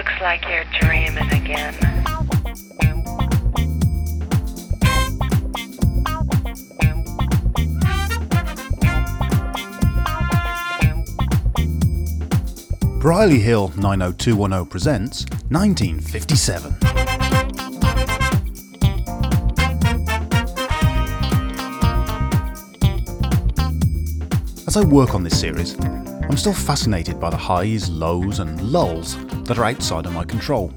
Looks like you're dreaming again. Briley Hill 90210 presents 1957. As I work on this series, I'm still fascinated by the highs, lows, and lulls that are outside of my control.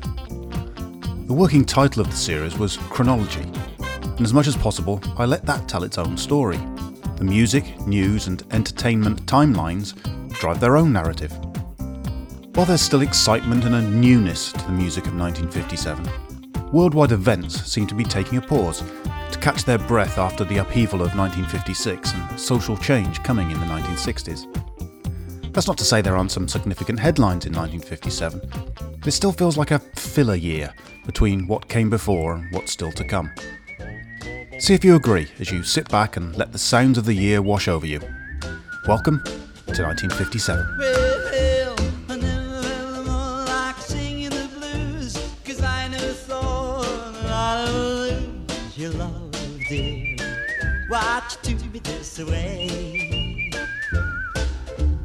The working title of the series was Chronology, and as much as possible, I let that tell its own story. The music, news, and entertainment timelines drive their own narrative. While there's still excitement and a newness to the music of 1957, worldwide events seem to be taking a pause to catch their breath after the upheaval of 1956 and social change coming in the 1960s. That's not to say there aren't some significant headlines in 1957, but it still feels like a filler year between what came before and what's still to come. See if you agree as you sit back and let the sounds of the year wash over you. Welcome to 1957. Well, I never felt more like singing the blues, 'cause I never thought that I'd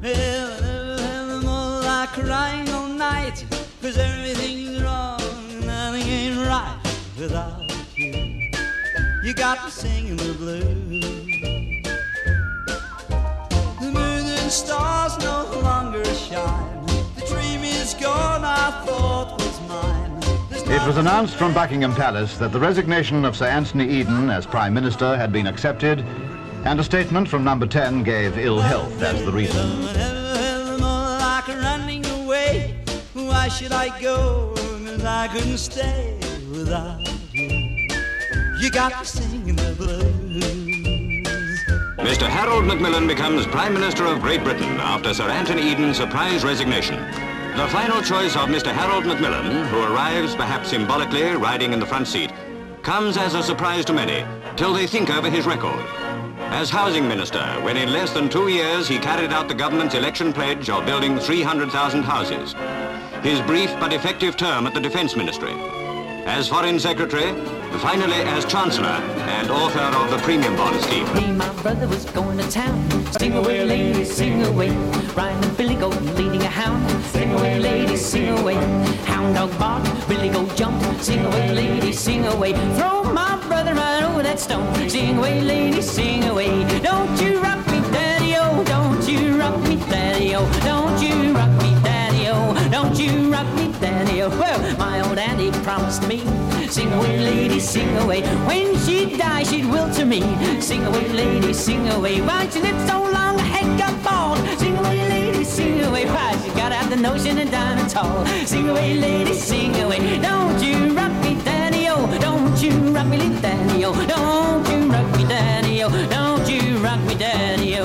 Well, I never felt more like crying all night, 'cause everything's wrong nothing ain't right without you. You got me singing the blues. The moon and stars no longer shine. The dream is gone, I thought was mine. It was announced from Buckingham Palace that the resignation of Sir Anthony Eden as Prime Minister had been accepted, and a statement from Number 10 gave ill health as the reason. Why should I go? I couldn't stay without you. You got me singing the blues. Mr. Harold Macmillan becomes Prime Minister of Great Britain after Sir Anthony Eden's surprise resignation. The final choice of Mr. Harold Macmillan, who arrives perhaps symbolically riding in the front seat, comes as a surprise to many till they think over his record. As housing minister, when in less than two years he carried out the government's election pledge of building 300,000 houses. His brief but effective term at the defense ministry. As foreign secretary, finally as chancellor and author of the premium bond scheme. Me, my brother was going to town. Sing away, lady, sing away. Billy goat, leading a hound. Sing away, sing away. Hound dog bark, billy goat jump. Sing away, sing away. Throw my brother right over that stone. Sing away, sing away. Don't you rock me, daddy, oh. Don't you rock me, daddy, oh. Don't you rock me, you rock me, Danny? oh. Well, my old auntie promised me. Sing away, lady, sing away. When she dies, she'd will to me. Sing away, lady, sing away. Why she lived so long, head got bald. Sing away, lady, sing away. Why she got out the notion and died tall. Sing away, lady, sing away. Don't you rock me, Danny? oh. Don't you rock me, little daddy, oh. Don't you rock me, Danny? oh. Don't you rock me, daddy,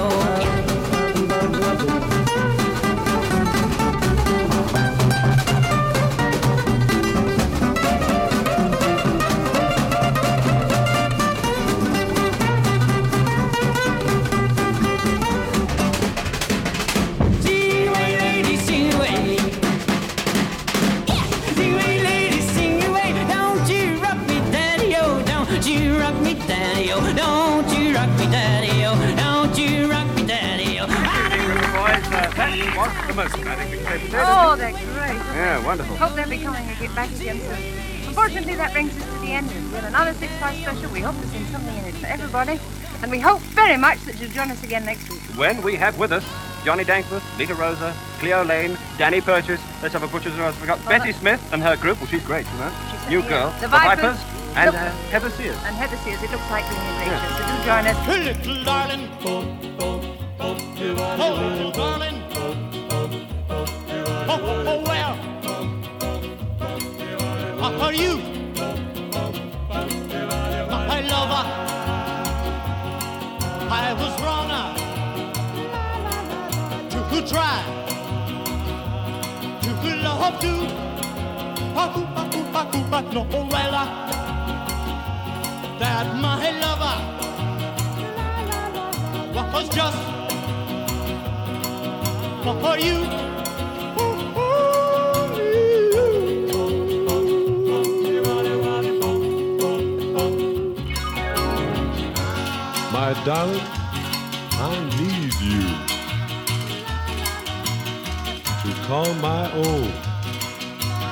the end of another Six Five special. We hope to see something in it for everybody. And we hope very much that you'll join us again next week. When we have with us Johnny Dankworth, Lita Roza, Cleo Laine, Danny Purches, let's have a butcher's roast. We've got Oh, Betty Smith and her group. Well, she's great, you know. She's New certainly girl. is. The Vipers. and Look- uh, Heather Sears. And Heather Sears, it looks like being in nature. So do join us. Little darling, oh, oh, oh, oh, little darling, oh, oh, oh, oh, oh, well, how are you, Was wrong You could try. You could love to. Aku, aku, aku, but no umbrella. That my lover Was just For you. Darling, I need you to call my own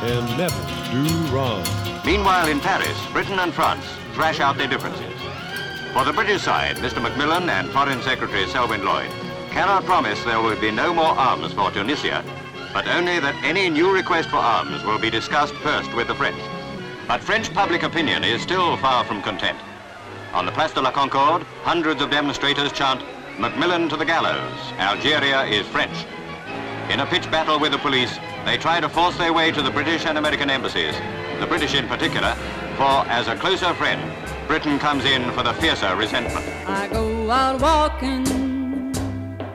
and never do wrong. Meanwhile, in Paris, Britain and France thrash out their differences. For the British side, Mr. Macmillan and Foreign Secretary Selwyn Lloyd cannot promise there will be no more arms for Tunisia, but only that any new request for arms will be discussed first with the French. But French public opinion is still far from content. On the Place de la Concorde, hundreds of demonstrators chant, Macmillan to the gallows, Algeria is French. In a pitched battle with the police, they try to force their way to the British and American embassies, the British in particular, for as a closer friend, Britain comes in for the fiercer resentment. I go out walking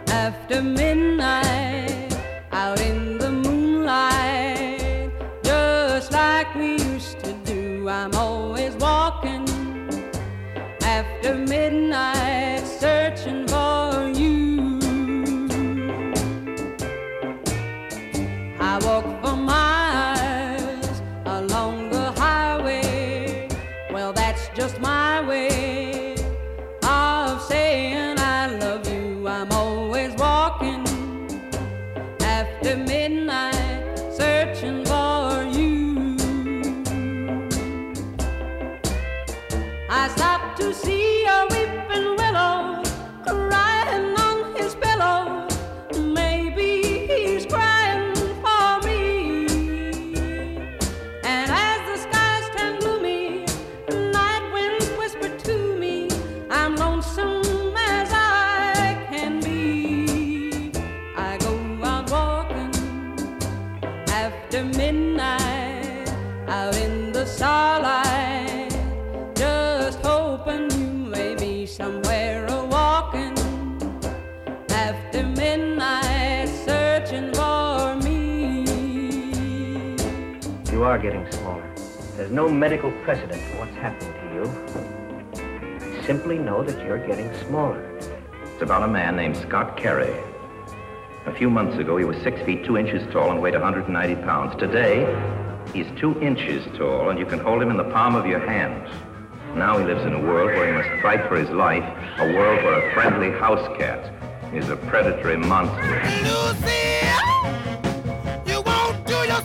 after midnight, out in the moonlight, just like we used to do. I'm always walking after midnight, searching Walk after midnight, out in the starlight, just hoping you may be somewhere a walking after midnight, searching for me. You are getting smaller. There's no medical precedent for what's happening to you. I simply know that you're getting smaller. It's about a man named Scott Carey. A few months ago, he was six feet two inches tall and weighed 190 pounds. Today, he's two inches tall, and you can hold him in the palm of your hand. Now he lives in a world where he must fight for his life, a world where a friendly house cat is a predatory monster. Lucy, You won't do your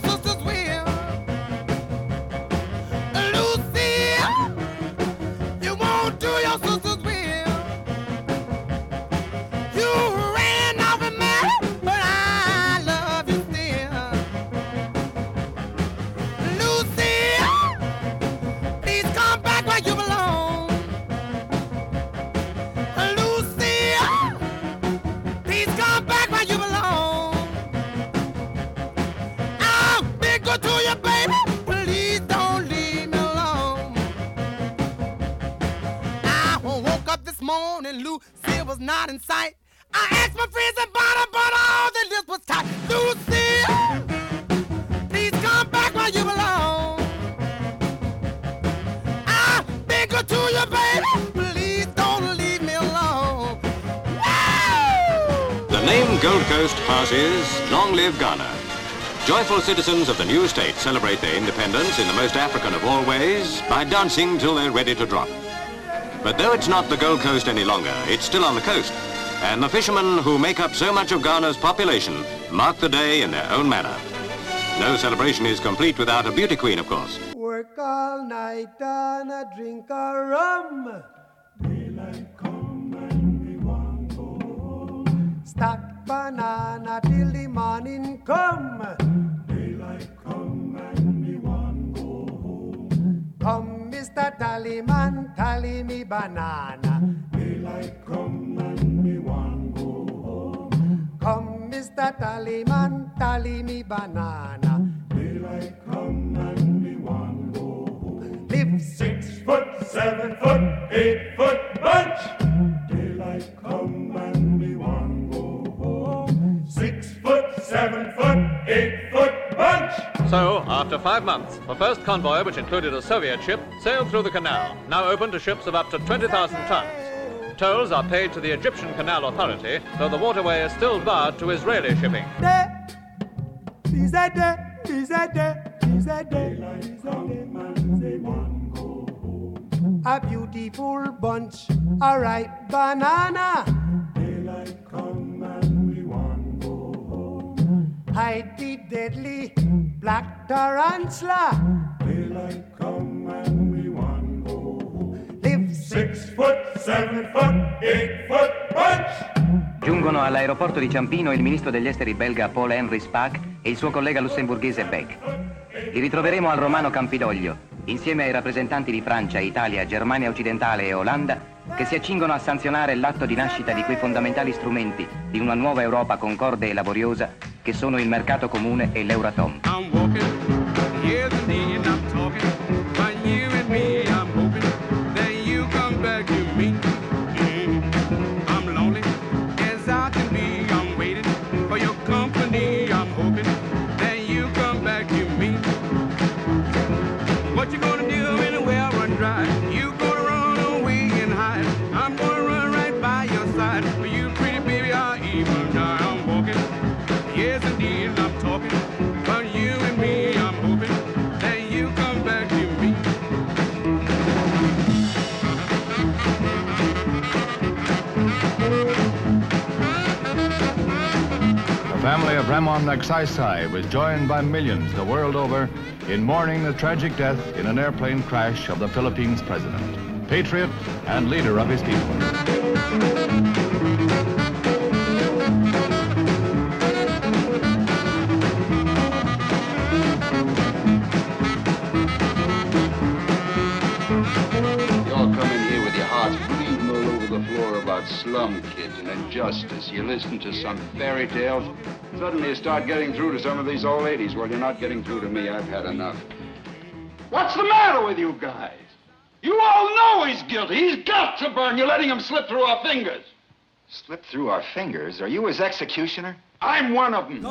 live Ghana. Joyful citizens of the new state celebrate their independence in the most African of all ways by dancing till they're ready to drop. But though it's not the Gold Coast any longer, it's still on the coast. And the fishermen who make up so much of Ghana's population mark the day in their own manner. No celebration is complete without a beauty queen, of course. Work all night and a drink a rum. Daylight come and we want go home. Banana till the morning come. Daylight come and we want go home. Come, Mr. Tallyman, tally me banana. Daylight come and we want go home. Come, Mr. Tallyman, tally me banana. Daylight come and we want go home. Live six foot, seven foot, eight foot bunch. Daylight come and we seven foot, eight foot bunch. So, after five months, the first convoy, which included a Soviet ship, sailed through the canal, now open to ships of up to 20,000 tons. Tolls are paid to the Egyptian Canal Authority, though the waterway is still barred to Israeli shipping. A beautiful bunch Alright, banana. Daylight come the deadly black tarantula. Daylight come and we want go home. Live Six foot, seven foot, eight foot punch. Giungono all'aeroporto di Ciampino il ministro degli esteri belga Paul Henry Spaak e il suo collega lussemburghese Beck. Li ritroveremo al Romano Campidoglio, insieme ai rappresentanti di Francia, Italia, Germania occidentale e Olanda, che si accingono a sanzionare l'atto di nascita di quei fondamentali strumenti di una nuova Europa concorde e laboriosa che sono il mercato comune e l'Euratom. Ramon Magsaysay was joined by millions the world over in mourning the tragic death in an airplane crash of the Philippines president, patriot and leader of his people. Slum kids and injustice. You listen to some fairy tales. Suddenly you start getting through to some of these old ladies. Well, you're not getting through to me. I've had enough. What's the matter with you guys? You all know he's guilty. He's got to burn. You're letting him slip through our fingers. Slip through our fingers? Are you his executioner? I'm one of them.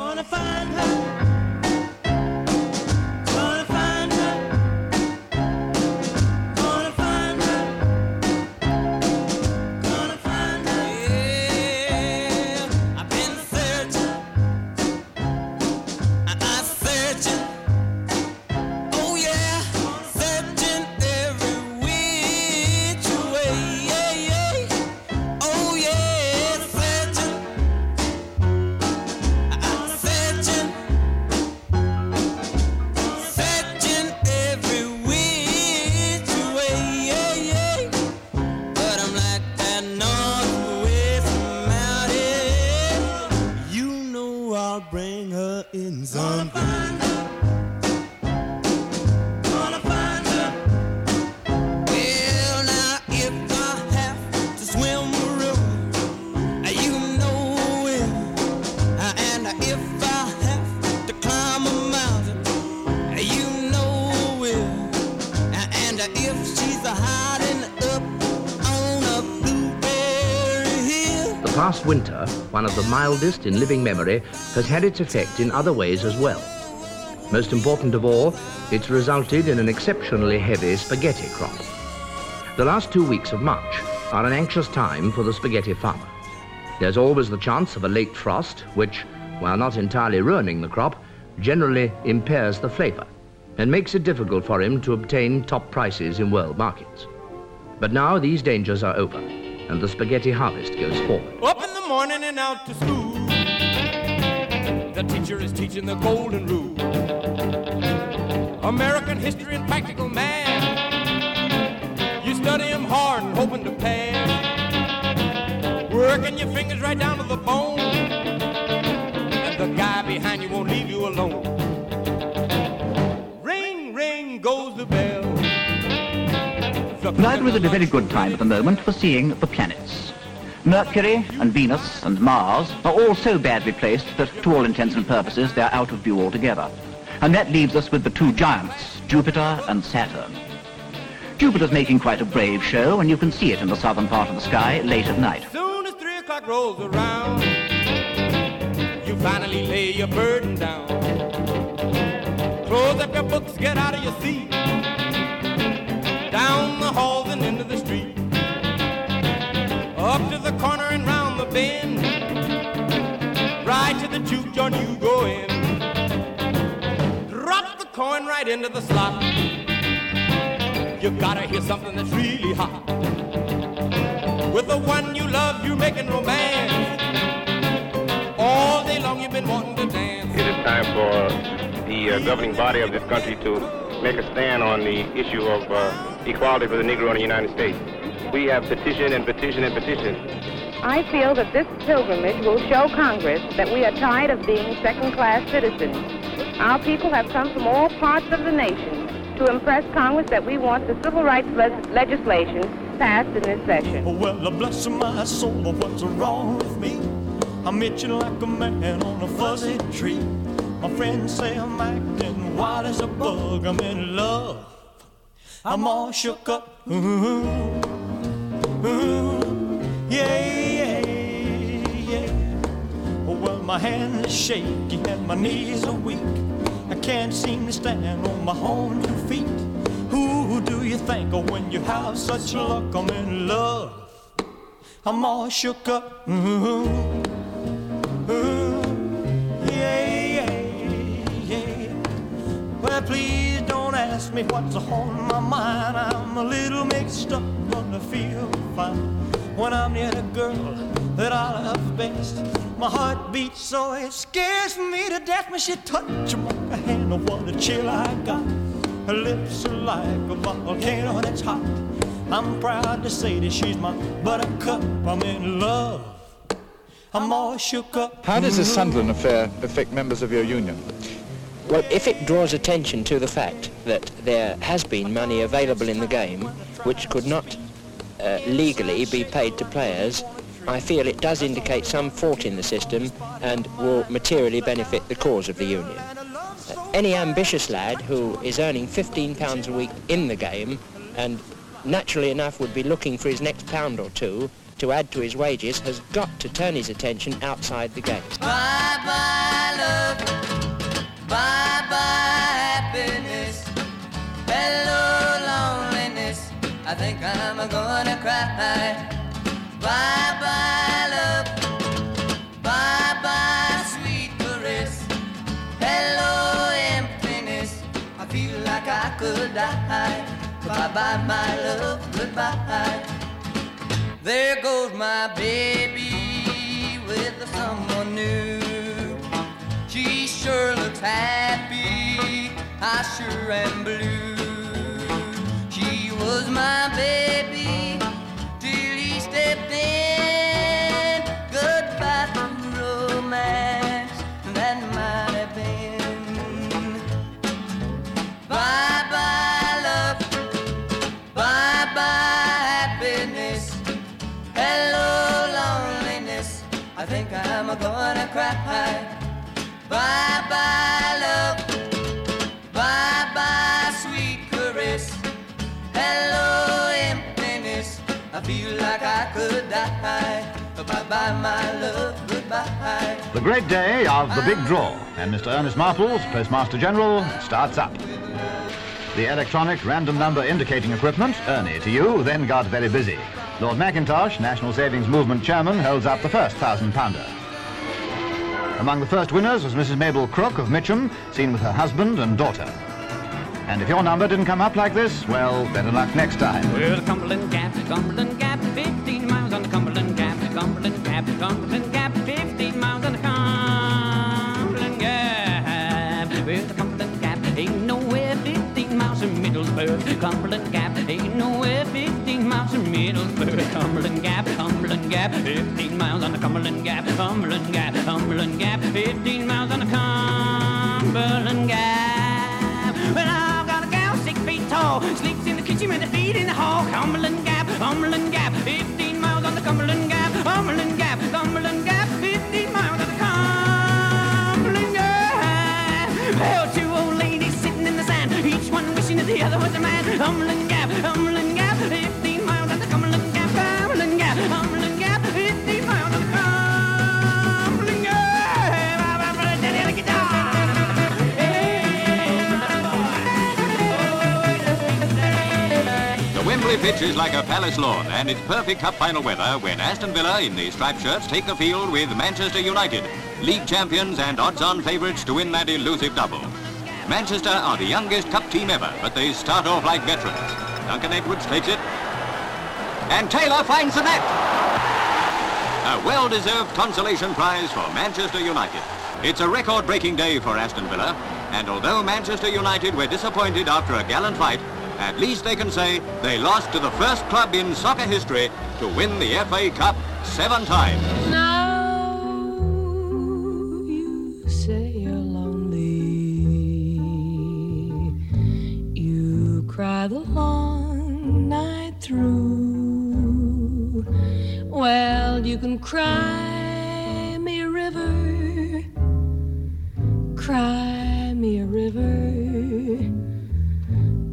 Mildest in living memory, has had its effect in other ways as well. Most important of all, it's resulted in an exceptionally heavy spaghetti crop. The last two weeks of March are an anxious time for the spaghetti farmer. There's always the chance of a late frost, which, while not entirely ruining the crop, generally impairs the flavor and makes it difficult for him to obtain top prices in world markets. But now these dangers are over, and the spaghetti harvest goes forward. up in the morning and out to school. The teacher is teaching the golden rule. American history and practical math. You study 'em hard and hoping to pass. Working your fingers right down to the bone. Neither is a very good time at the moment for seeing the planets. Mercury and Venus and Mars are all so badly placed that to all intents and purposes they're out of view altogether. And that leaves us with the two giants, Jupiter and Saturn. Jupiter's making quite a brave show, and you can see it in the southern part of the sky late at night. Soon as three o'clock rolls around, you finally lay your burden down. Close up your books, get out of your seat. Down the into the street. Up to the corner and round the bend. Right to the juke joint you go in. Drop the coin right into the slot. You gotta hear something that's really hot. With the one you love, you're making romance. All day long you've been wanting to dance. It is time for the uh, governing body of this country to make a stand on the issue of uh, equality for the Negro in the United States. We have petitioned and petitioned and petitioned. I feel that this pilgrimage will show Congress that we are tired of being second-class citizens. Our people have come from all parts of the nation to impress Congress that we want the civil rights le- legislation passed in this session. Well, bless my soul, what's wrong with me? I'm itching like a man on a fuzzy tree. My friends say I'm acting wild as a bug. I'm in love. I'm all shook up. Ooh, ooh, yeah, yeah, yeah. Oh, well, my hands are shaky and my knees are weak. I can't seem to stand on my own two feet. Who do you think of when you have such luck? I'm in love. I'm all shook up. Ooh, ooh, please don't ask me what's on my mind. I'm a little mixed up, but I feel fine when I'm near the girl that I love best. My heart beats so it scares me to death when she touch my hand. Oh, what a chill I got. Her lips are like a volcano that's hot. I'm proud to say that she's my buttercup. I'm in love. I'm all shook up. How does the Sunderland affair affect members of your union? Well, if it draws attention to the fact that there has been money available in the game which could not uh, legally be paid to players, I feel it does indicate some fault in the system and will materially benefit the cause of the union. Uh, any ambitious lad who is earning £15 a week in the game and naturally enough would be looking for his next pound or two to add to his wages has got to turn his attention outside the game. Bye-bye, love. Bye-bye, happiness. Hello, loneliness. I think I'm gonna cry. Bye-bye, love. Bye-bye, sweet caress. Hello, emptiness. I feel like I could die. Bye-bye, my love. Goodbye. There goes my baby with someone new. She sure looks happy. I sure am blue. She was my baby till he stepped in. Goodbye to romance. That might have been. Bye bye, love. Bye bye, happiness. Hello, loneliness. I think I'm gonna cry. Bye bye, love. Bye bye, sweet caress. Hello, emptiness. I feel like I could die. Bye bye, my love. Goodbye. The great day of the big draw, and Mr. Ernest Marples, Postmaster General, starts up. The electronic random number indicating equipment, Ernie to you, then got very busy. Lord Mackintosh, National Savings Movement Chairman, holds up the first thousand pounder. Among the first winners was Mrs. Mabel Crook of Mitcham, seen with her husband and daughter. And if your number didn't come up like this, well, better luck next time. The Cumberland Gap, Cumberland Gap, 15 miles on the Cumberland Gap, Cumberland Gap, Cumberland Gap, 15 miles on the Cumberland Middlesboro. Cumberland Gap ain't nowhere 15 miles from Middlesboro. Cumberland Gap, Cumberland Gap, 15 miles on the Cumberland Gap, Cumberland Gap, Cumberland Gap, 15 miles on the Cumberland Gap. Well, I've got a gal six feet tall, sleeps in the kitchen with her feet in the hall. Cumberland Gap, Cumberland Gap, 15 miles on the Cumberland Cumberland Gap, Cumberland Gap, 15 miles on the Cumberland Gap, Cumberland Gap, Cumberland Gap, 15 miles on the Cumberland Gap. The Wembley pitch is like a palace lawn, and it's perfect cup final weather when Aston Villa in the striped shirts take the field with Manchester United, league champions and odds-on favourites to win that elusive double. Manchester are the youngest cup team ever, but they start off like veterans. Duncan Edwards takes it. And Taylor finds the net. A well-deserved consolation prize for Manchester United. It's a record-breaking day for Aston Villa, and although Manchester United were disappointed after a gallant fight, at least they can say they lost to the first club in soccer history to win the FA Cup seven times. Now Cry the long night through. Well, you can cry me a river. Cry me a river.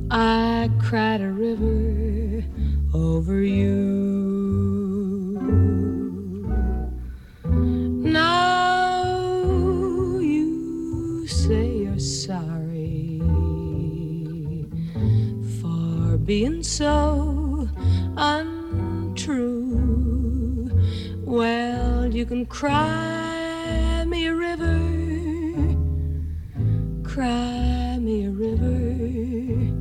I cried a river over you. Now you say you're sorry being so untrue. Well, you can cry me a river, cry me a river.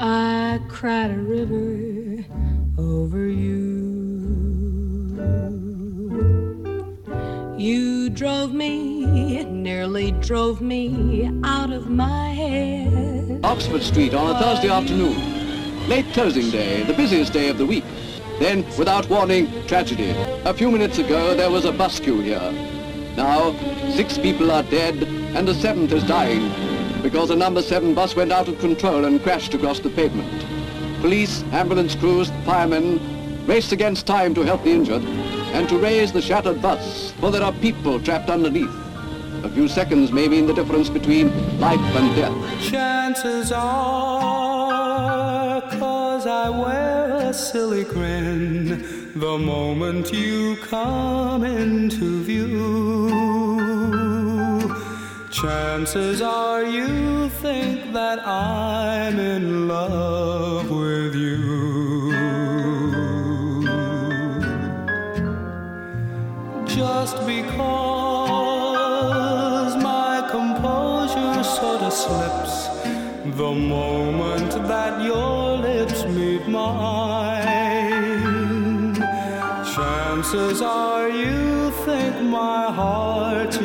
I cried a river over you. You drove me, nearly drove me out of my head. Oxford Street on a Thursday afternoon. Late closing day, the busiest day of the week. Then, without warning, tragedy. A few minutes ago, there was a bus queue here. Now, six people are dead and a seventh is dying because a number seven bus went out of control and crashed across the pavement. Police, ambulance crews, firemen raced against time to help the injured and to raise the shattered bus, for there are people trapped underneath. A few seconds may mean the difference between life and death. Chances are, cause I wear a silly grin the moment you come into view. Chances are you think that I'm in love with you. Just because Chances are you think my heart's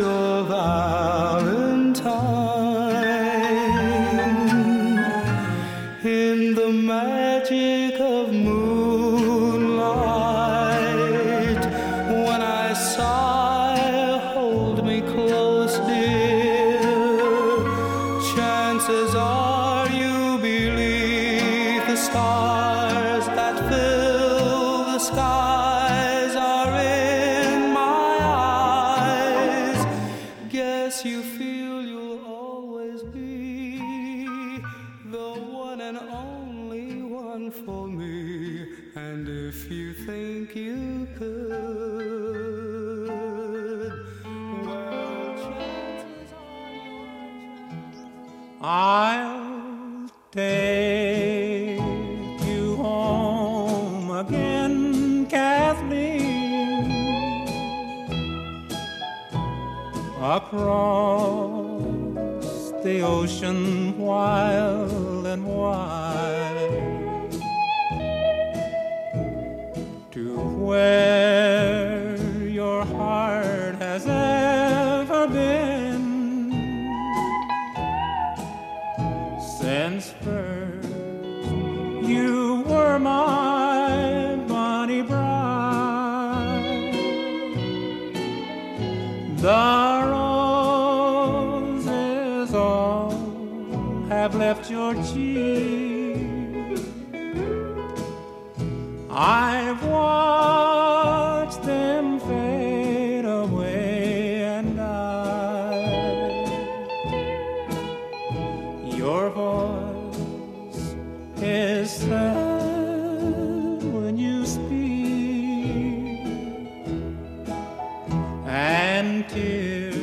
your voice is sad when you speak, and tears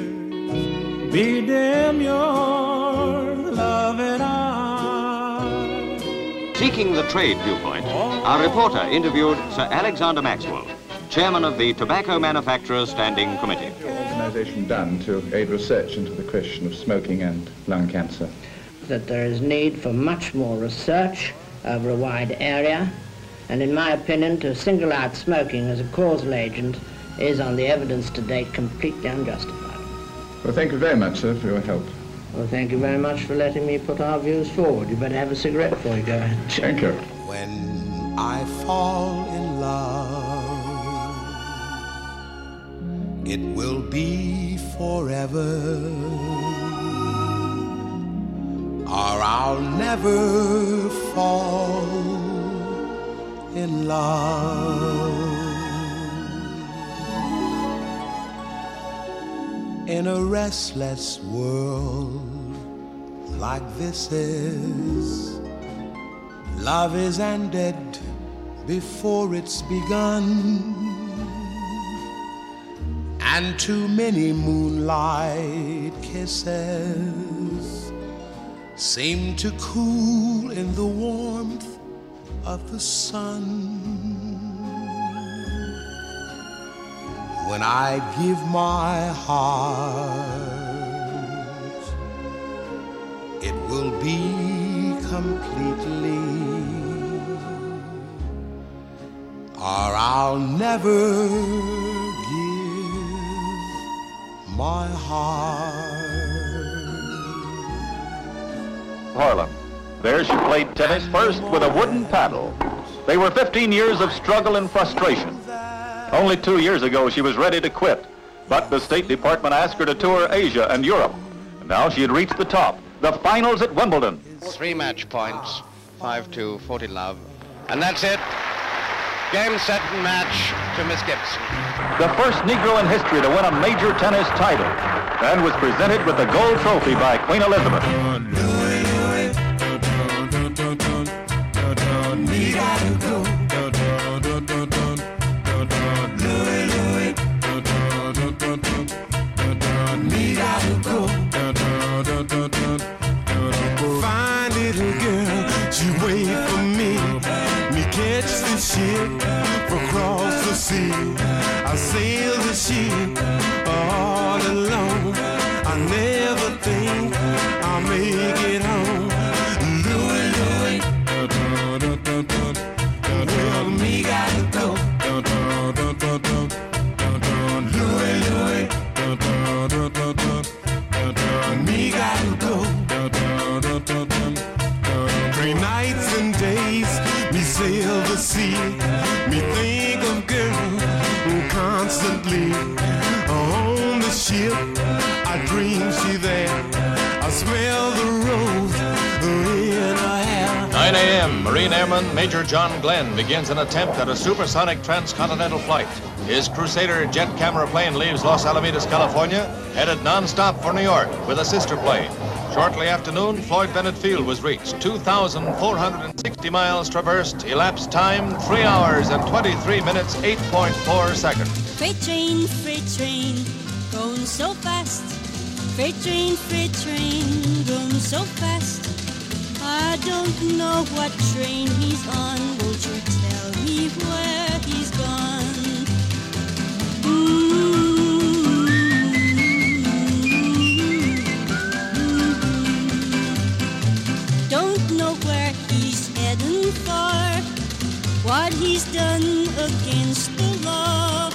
bedim your loving eyes. Seeking the trade viewpoint, our reporter interviewed Sir Alexander Maxwell, chairman of the Tobacco Manufacturers Standing Committee. Organisation done to aid research into the question of smoking and lung cancer. That there is need for much more research over a wide area And in my opinion, to single out smoking as a causal agent is, on the evidence to date, completely unjustified. Well, thank you very much, sir, for your help. Well, thank you very much for letting me put our views forward. You better have a cigarette before you go. Thank you. When I fall in love, it will be forever, or I'll never fall in love. In a restless world like this is, love is ended before it's begun. And too many moonlight kisses seem to cool in the warmth of the sun. When I give my heart, it will be completely, or I'll never give my heart. Harlem. There she played tennis first with a wooden paddle. They were 15 years of struggle and frustration. Only two years ago she was ready to quit, but the State Department asked her to tour Asia and Europe. And now she had reached the top, the finals at Wimbledon. Three match points, 5-2, 40 love. And that's it. Game, set, and match to Miss Gibson. The first Negro in history to win a major tennis title, and was presented with the gold trophy by Queen Elizabeth. 9 a.m. Marine Airman Major John Glenn begins an attempt at a supersonic transcontinental flight. His Crusader jet camera plane leaves Los Alamitos, California, headed nonstop for New York with a sister plane. Shortly after noon, Floyd Bennett Field was reached. 2,460 miles traversed, elapsed time 3 hours and 23 minutes, 8.4 seconds. Freight train, freight train, going so fast. Freight train, freight train, going so fast. I don't know what train he's on. Won't you tell me where he's gone? Don't know where he's heading for. What he's done against the law.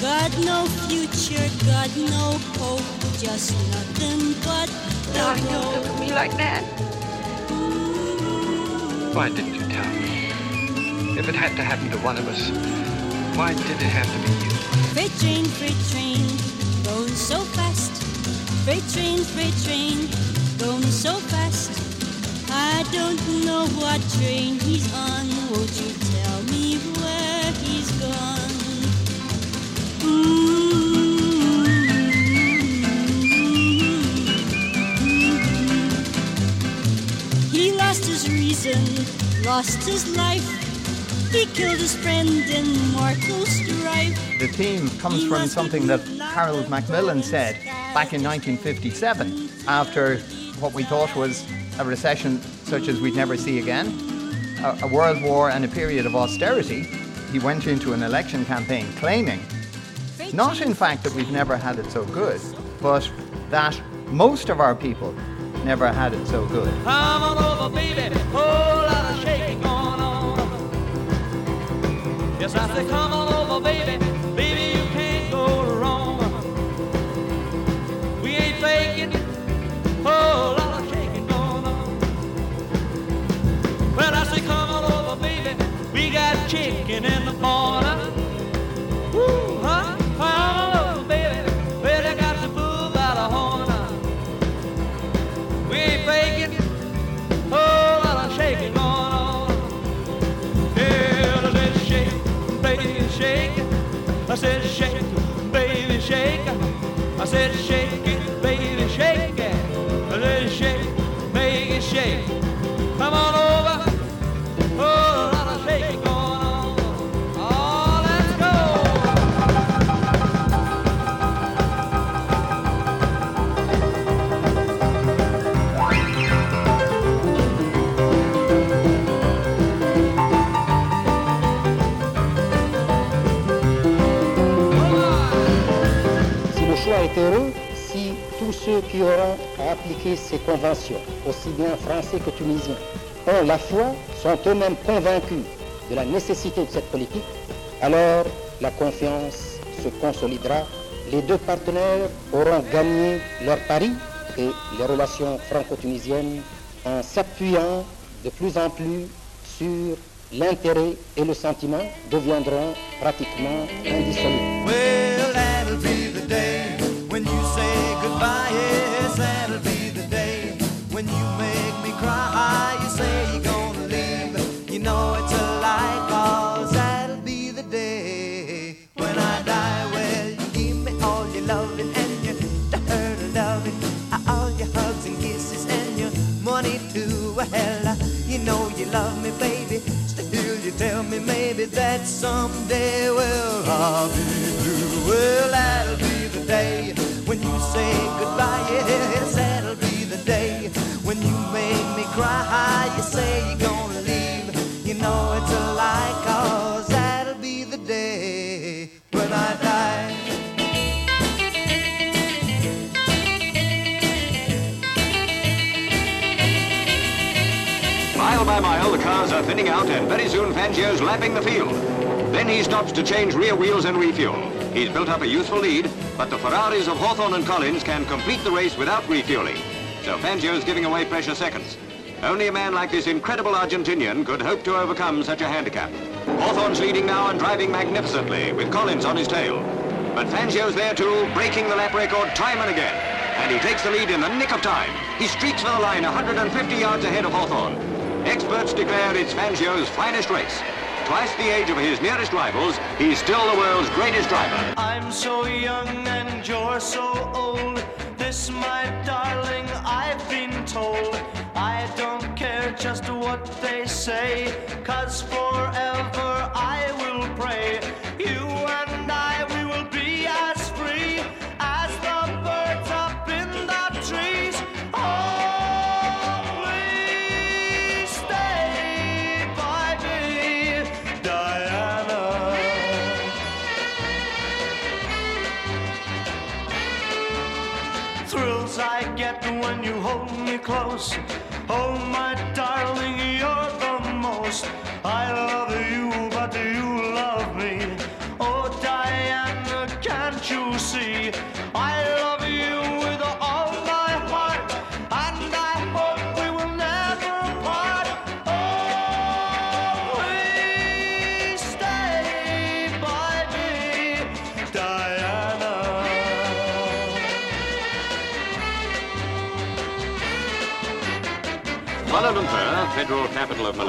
Got no future, got no hope, just nothing but Darling, don't look at me like that. Why didn't you tell me? If it had to happen to one of us, why did it have to be you? Freight train, freight train, going so fast. Freight train, freight train, going so fast. I don't know what train he's on. Won't you tell reason, lost his life. He killed his friend in mortal strife. The theme comes from something that Harold Macmillan said back in 1957 after what we thought was a recession such as we'd never see again, a, a world war and a period of austerity. He went into an election campaign claiming, not in fact that we've never had it so good, but that most of our people never had it so good. Come on over, baby. Whole lot of shaking going on. Yes, I say, come on over, baby. Baby, you can't go wrong. We ain't faking. Oh, lot of shaking going on. Well, I say, come on over, baby. We got chicken in the corner. I ceux qui auront à appliquer ces conventions, aussi bien français que tunisiens, ont la foi, sont eux-mêmes convaincus de la nécessité de cette politique, alors la confiance se consolidera. Les deux partenaires auront gagné leur pari et les relations franco-tunisiennes, en s'appuyant de plus en plus sur l'intérêt et le sentiment, deviendront pratiquement indissolubles. You love me, baby. Still, you tell me maybe that someday, well, I'll be through. Well, that'll be the day when you say goodbye. Yes, that'll be the day when you make me cry. You say you're gonna leave. You know it's a lie, cars are thinning out, and very soon Fangio's lapping the field. Then he stops to change rear wheels and refuel. He's built up a useful lead, but the Ferraris of Hawthorn and Collins can complete the race without refueling. So Fangio's giving away precious seconds. Only a man like this incredible Argentinian could hope to overcome such a handicap. Hawthorn's leading now and driving magnificently, with Collins on his tail. But Fangio's there too, breaking the lap record time and again. And he takes the lead in the nick of time. He streaks for the line 150 yards ahead of Hawthorn. Experts declare it's Fangio's finest race. Twice the age of his nearest rivals, he's still the world's greatest driver. I'm so young and you're so old. This, my darling, I've been told. I don't care just what they say, cause forever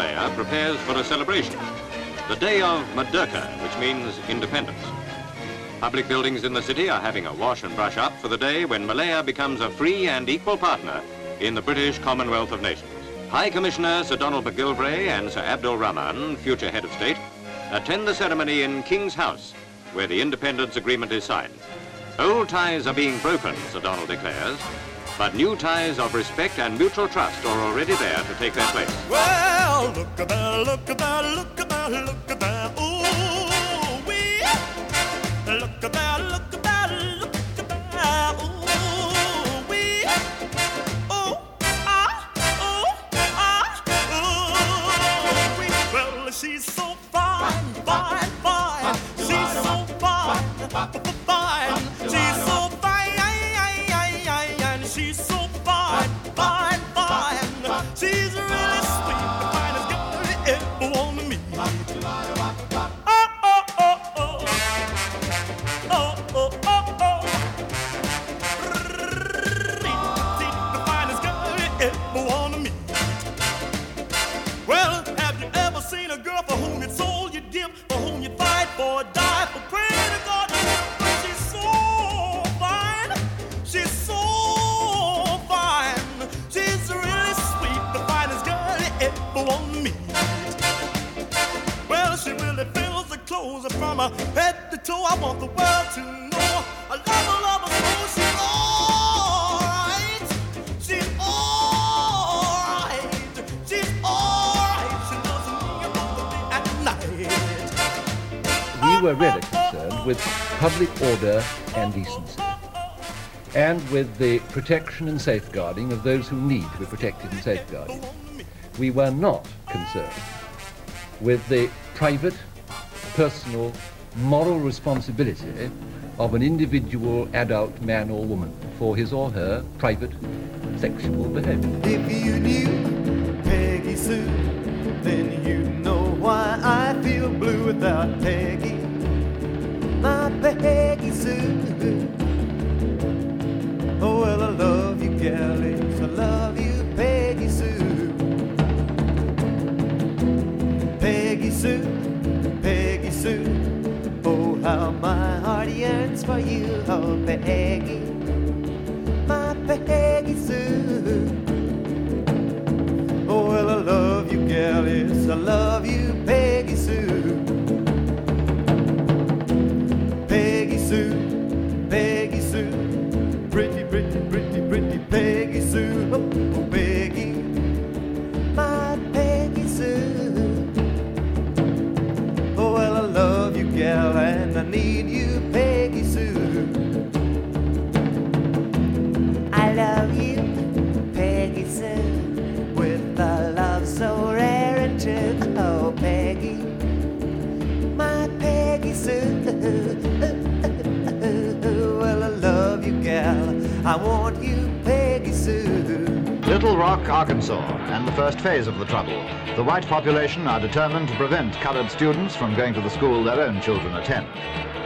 Malaya, prepares for a celebration. The day of Merdeka, which means independence. Public buildings in the city are having a wash and brush up for the day when Malaya becomes a free and equal partner in the British Commonwealth of Nations. High Commissioner Sir Donald MacGillivray and Sir Abdul Rahman, future head of state, attend the ceremony in King's House, where the independence agreement is signed. Old ties are being broken, Sir Donald declares, but new ties of respect and mutual trust are already there to take their place. Well, look at that, look at that, look at that, look at that. Ooh, with the protection and safeguarding of those who need to be protected and safeguarded. We were not concerned with the private, personal, moral responsibility of an individual adult man or woman for his or her private sexual behavior. If you knew Peggy Sue, then you know why I feel blue without Peggy. My Peggy Sue. Love you, Peggy Sue. Peggy Sue, Peggy Sue. Oh, how my heart yearns for you, oh, Peggy. My Peggy Sue. Oh, well, I love you, gal, yes, I love I want you, Peggy Sue. Little Rock, Arkansas, and the first phase of the trouble. The white population are determined to prevent colored students from going to the school their own children attend.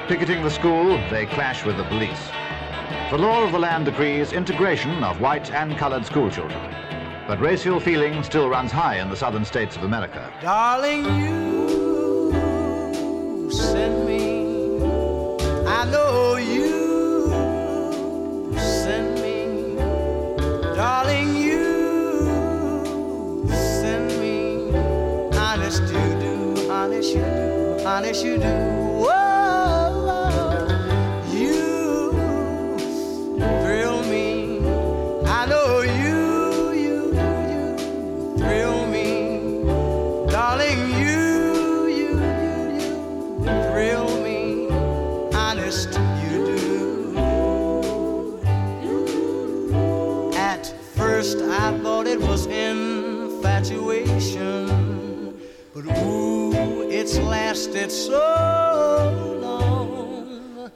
Picketing the school, they clash with the police. The law of the land decrees integration of white and colored schoolchildren. But racial feeling still runs high in the southern states of America. Darling, you send me. I know you Darling, you send me. Honest you do, honest you do, honest you do. So long.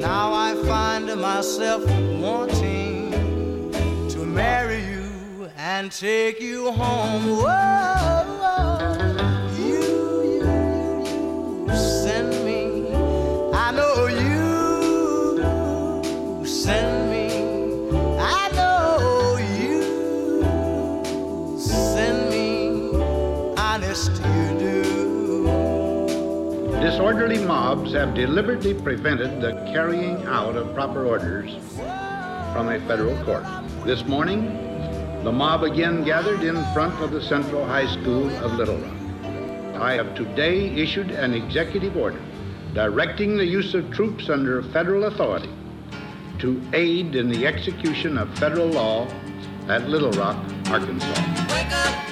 Now I find myself wanting to marry you and take you home. Whoa, Disorderly mobs have deliberately prevented the carrying out of proper orders from a federal court. This morning, the mob again gathered in front of the Central High School of Little Rock. I have today issued an executive order directing the use of troops under federal authority to aid in the execution of federal law at Little Rock, Arkansas.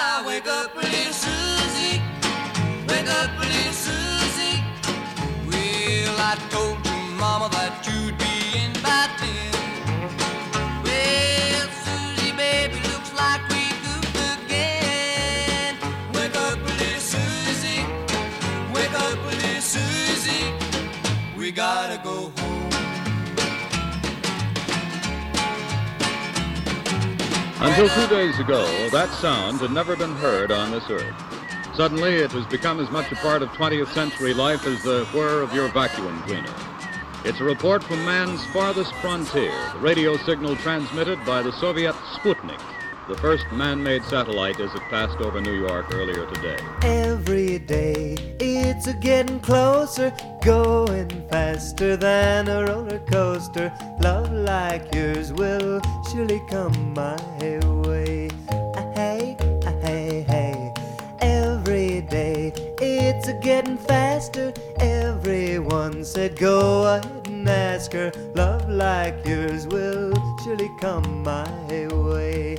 I wake up pretty Susie. Wake up. Until two days ago, that sound had never been heard on this earth. Suddenly, it has become as much a part of 20th century life as the whir of your vacuum cleaner. It's a report from man's farthest frontier, the radio signal transmitted by the Soviet Sputnik, the first man-made satellite as it passed over New York earlier today. Every day it's a getting closer, going faster than a roller coaster. Love like yours will surely come my way. Ah, Hey, ah, hey, hey. Every day it's a getting faster. Everyone said go ahead and ask her. Love like yours will surely come my way.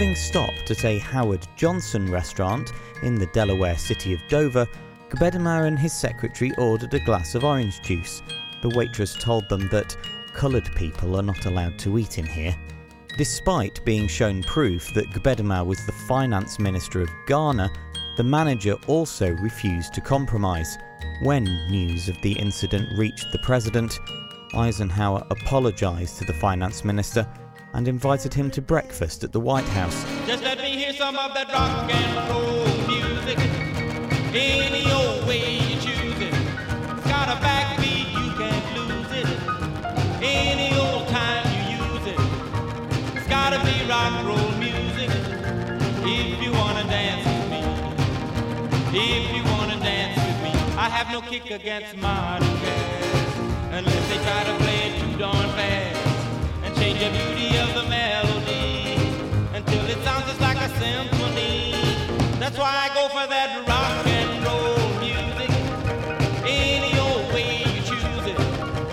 Having stopped at a Howard Johnson restaurant in the Delaware city of Dover, Gbedemah and his secretary ordered a glass of orange juice. The waitress told them that coloured people are not allowed to eat in here. Despite being shown proof that Gbedemah was the finance minister of Ghana, the manager also refused to compromise. When news of the incident reached the president, Eisenhower apologised to the finance minister and invited him to breakfast at the White House. Just let me hear some of that rock and roll music. Any old way you choose it. Got a backbeat, you can't lose it. Any old time you use it. It's gotta be rock and roll music. If you wanna dance with me. If you wanna dance with me. I have no kick against. Unless they try to play it too darn fast. Change the beauty of the melody until it sounds just like a symphony. That's why I go for that rock and roll music. Any old way you choose it.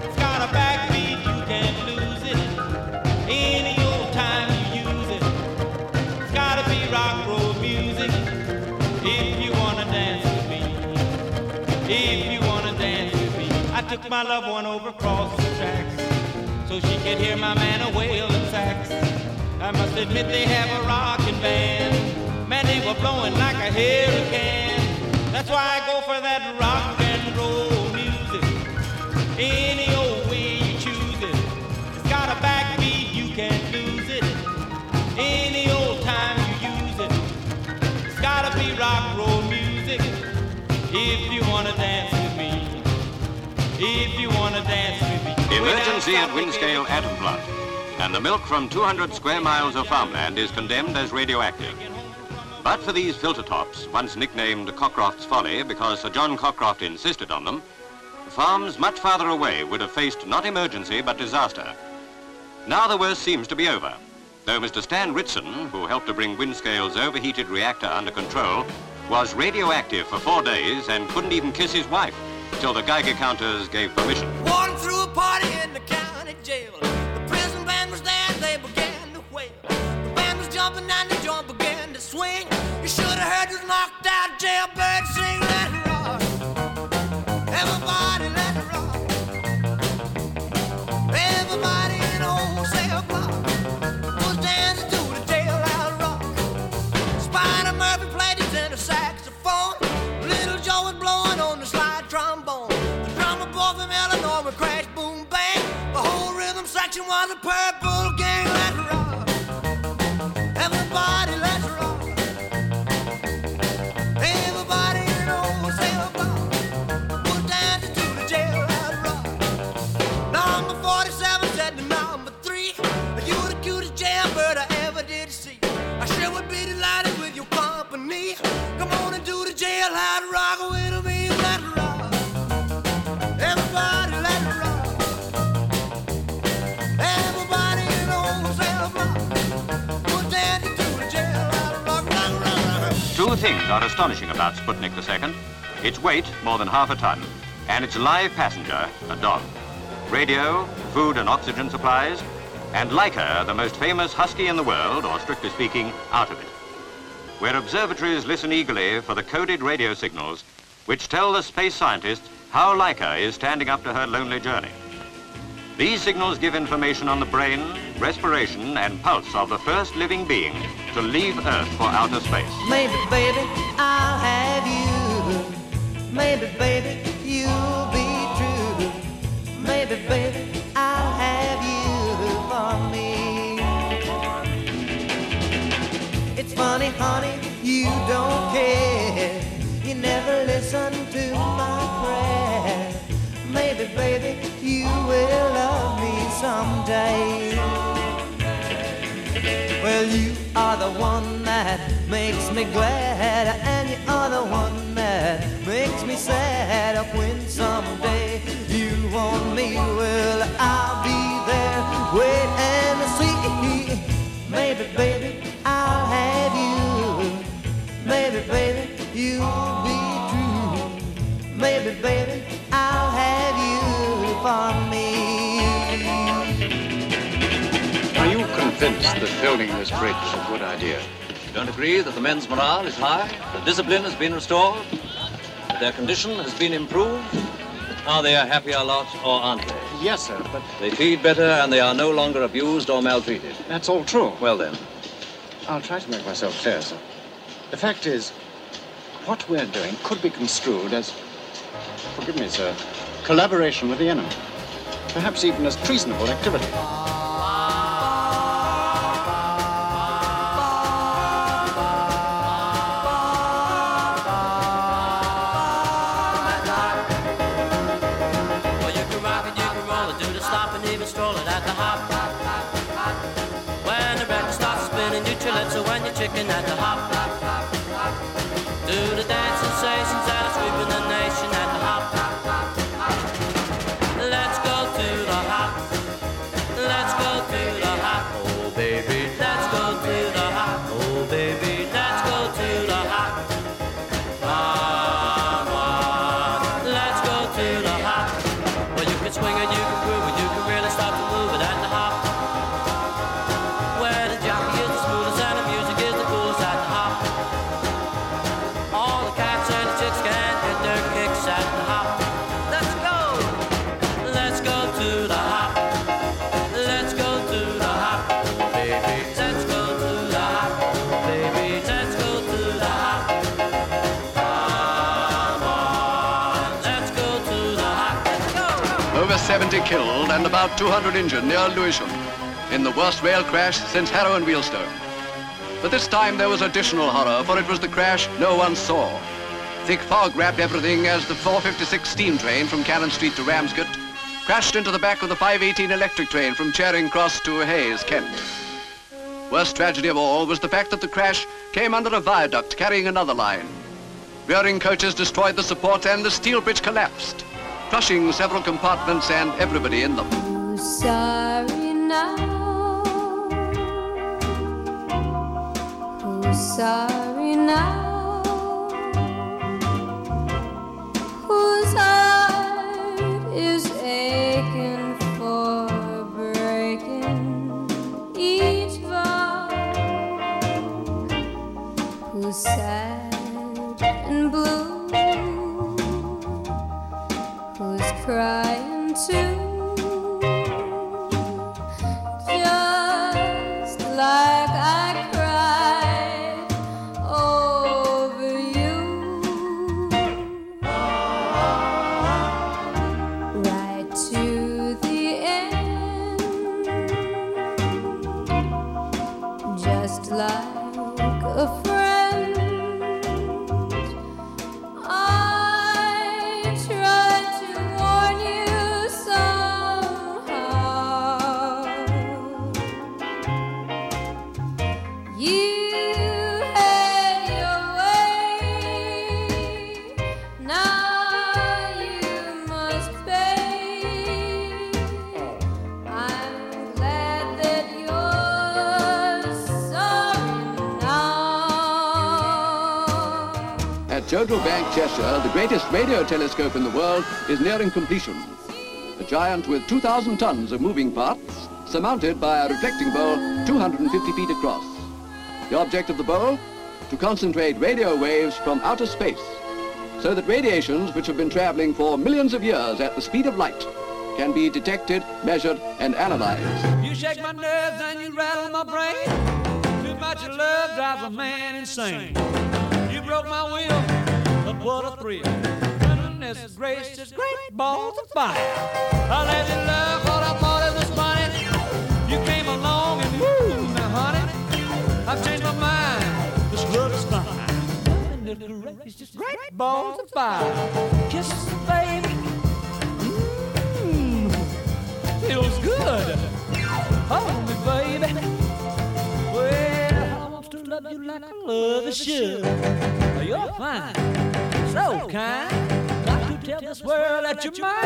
It's got a backbeat, you can't lose it. Any old time you use it. It's gotta be rock roll music. If you wanna dance with me. If you wanna dance with me. I took my loved one over tracks so she could hear my man a wailing sax. I must admit they have a rockin' band. Man, they were blowing like a hurricane. That's why I go for that rock and roll music. Any At Windscale atom plant. And the milk from 200 square miles of farmland is condemned as radioactive. But for these filter tops, once nicknamed Cockcroft's Folly because Sir John Cockcroft insisted on them, farms much farther away would have faced not emergency but disaster. Now the worst seems to be over, though Mr. Stan Ritson, who helped to bring Windscale's overheated reactor under control, was radioactive for four days and couldn't even kiss his wife till the Geiger counters gave permission. Walking through a party jumping and the joint began to swing. You should have heard this knocked out jailbird sing. Let it rock. Everybody let it rock. Everybody in the whole cell block was dancing to the jailhouse rock. Spider Murphy played his tenor saxophone. Little Joe was blowing on the slide trombone. The drummer boy from Illinois would crash, boom, bang. The whole rhythm section was a purple gang. Let's rock. Two things are astonishing about Sputnik II. Its weight, more than half a ton, and its live passenger, a dog. Radio, food and oxygen supplies, and Laika, the most famous husky in the world, or strictly speaking, out of it. Where observatories listen eagerly for the coded radio signals which tell the space scientists how Laika is standing up to her lonely journey. These signals give information on the brain, respiration, and pulse of the first living being to leave Earth for outer space. Maybe, baby, I'll have you. Maybe, baby, you'll be true. Maybe, baby, I'll have you for me. It's funny, honey, you don't care. You never listen to my prayer. Maybe, baby, you will love me someday. Are the one that makes me glad, and you are the one that makes me sad. When someday you want me, well, I'll be there. Wait and see. Maybe, baby, I'll have you. Maybe, baby, you'll be true. Maybe, baby, convinced that building this bridge is a good idea? You don't agree that the men's morale is high, that discipline has been restored, that their condition has been improved? Are they a happier lot or aren't they? Yes, sir, but They feed better and they are no longer abused or maltreated. that's all true. Well then, I'll try to make myself clear, sir. The fact is, what we're doing could be construed as, forgive me, sir, collaboration with the enemy. Perhaps even as treasonable activity. When at the and about 200 injured near Lewisham in the worst rail crash since Harrow and Wealdstone. But this time there was additional horror, for it was the crash no one saw. Thick fog wrapped everything as the 456 steam train from Cannon Street to Ramsgate crashed into the back of the 518 electric train from Charing Cross to Hayes, Kent. Worst tragedy of all was the fact that the crash came under a viaduct carrying another line. Rearing coaches destroyed the supports and the steel bridge collapsed, crushing several compartments and everybody in them. Sorry now? Sorry now? Crying too? Cheshire, the greatest radio telescope in the world, is nearing completion. A giant with 2,000 tons of moving parts, surmounted by a reflecting bowl 250 feet across. The object of the bowl? To concentrate radio waves from outer space, so that radiations which have been traveling for millions of years at the speed of light can be detected, measured, and analyzed. You shake my nerves and you rattle my brain. Too much love drives a man insane. You broke my will, what a thrill. Goodness gracious, great balls of fire. I let you love what I thought it was funny. You came along and woo, now honey, I've changed my mind. This love is fine. Goodness gracious, great balls of fire. Kisses, baby. Mmm, feels good. Hold me, baby. Well, I want to love you like I love a should. You're fine, so kind. Got to tell this world that chew my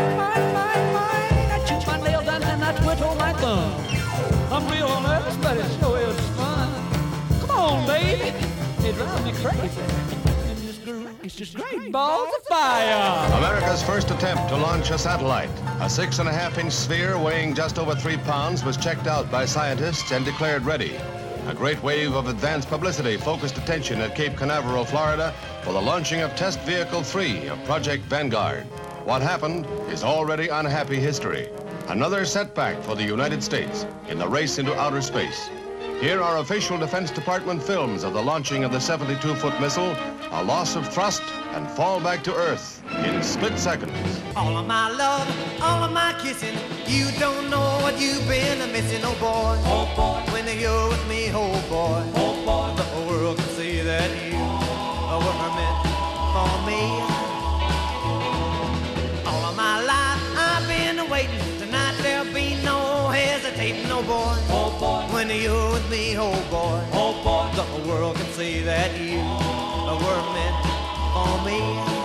nails and I twiddle my thumb. I'm real nervous, but it sure is fun. Come on, baby. It drives me crazy. It's just great balls of fire. America's first attempt to launch a satellite. A six and a half inch sphere weighing just over three pounds was checked out by scientists and declared ready. A great wave of advanced publicity focused attention at Cape Canaveral, Florida for the launching of Test Vehicle 3 of Project Vanguard. What happened is already unhappy history. Another setback for the United States in the race into outer space. Here are official Defense Department films of the launching of the 72-foot missile, a loss of thrust, and fall back to Earth in split seconds. All of my love, all of my kissing. You don't know what you've been missing, oh boy. Oh boy. When you're with me, oh boy. Oh boy. The whole world can see that you were meant for me. All of my life I've been waiting. Tonight there'll be no hesitating, oh boy. Oh boy. When you're with me, oh boy. Oh boy. The whole world can see that you were meant for me.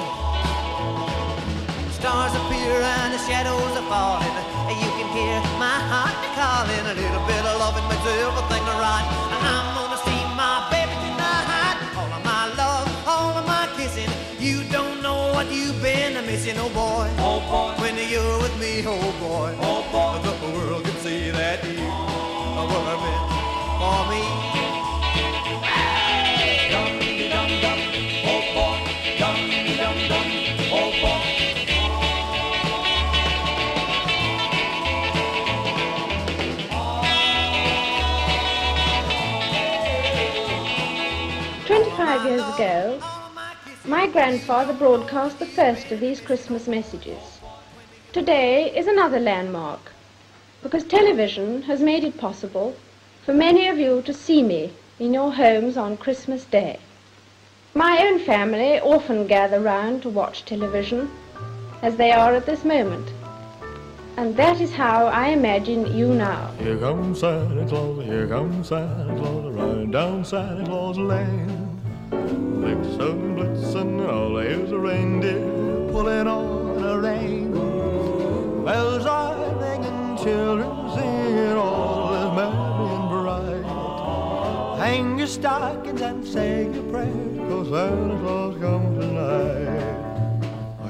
Stars appear and the shadows are falling. You can hear my heart calling. A little bit of loving makes everything right. And I'm gonna see my baby tonight. All of my love, all of my kissing. You don't know what you've been missing, oh boy. Oh boy. When you're with me, oh boy. Oh boy. The world can see that you were meant for me. 25 years ago, my grandfather broadcast the first of these Christmas messages. Today is another landmark because television has made it possible for many of you to see me in your homes on Christmas Day. My own family often gather round to watch television as they are at this moment. And that is how I imagine you now. Here comes Santa Claus, here comes Santa Claus, riding down Santa Claus Lane. Blitzen, blitzen, all here's a reindeer pulling on a rein. Bells are ringing, children singing, all is merry and bright. Hang your stockings and say your prayers, cause Santa Claus comes tonight.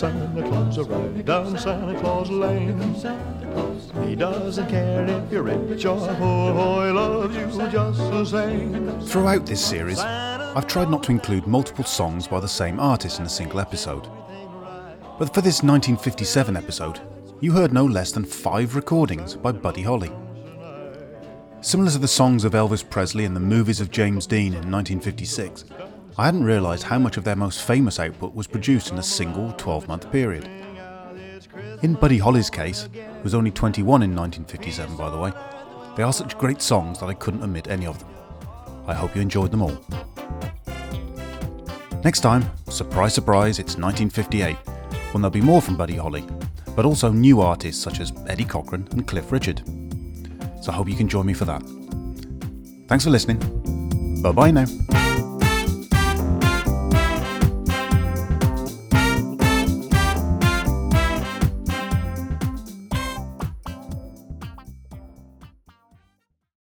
Santa Claus, riding down Santa Claus Lane. He doesn't care if you're rich or poor, he loves you just the same. Throughout this series, I've tried not to include multiple songs by the same artist in a single episode. But for this 1957 episode, you heard no less than five recordings by Buddy Holly. Similar to the songs of Elvis Presley and the movies of James Dean in 1956, I hadn't realised how much of their most famous output was produced in a single 12 month period. In Buddy Holly's case, who was only 21 in 1957 by the way, they are such great songs that I couldn't omit any of them. I hope you enjoyed them all. Next time, surprise surprise, it's 1958, when there'll be more from Buddy Holly, but also new artists such as Eddie Cochran and Cliff Richard. So I hope you can join me for that. Thanks for listening. Bye bye now.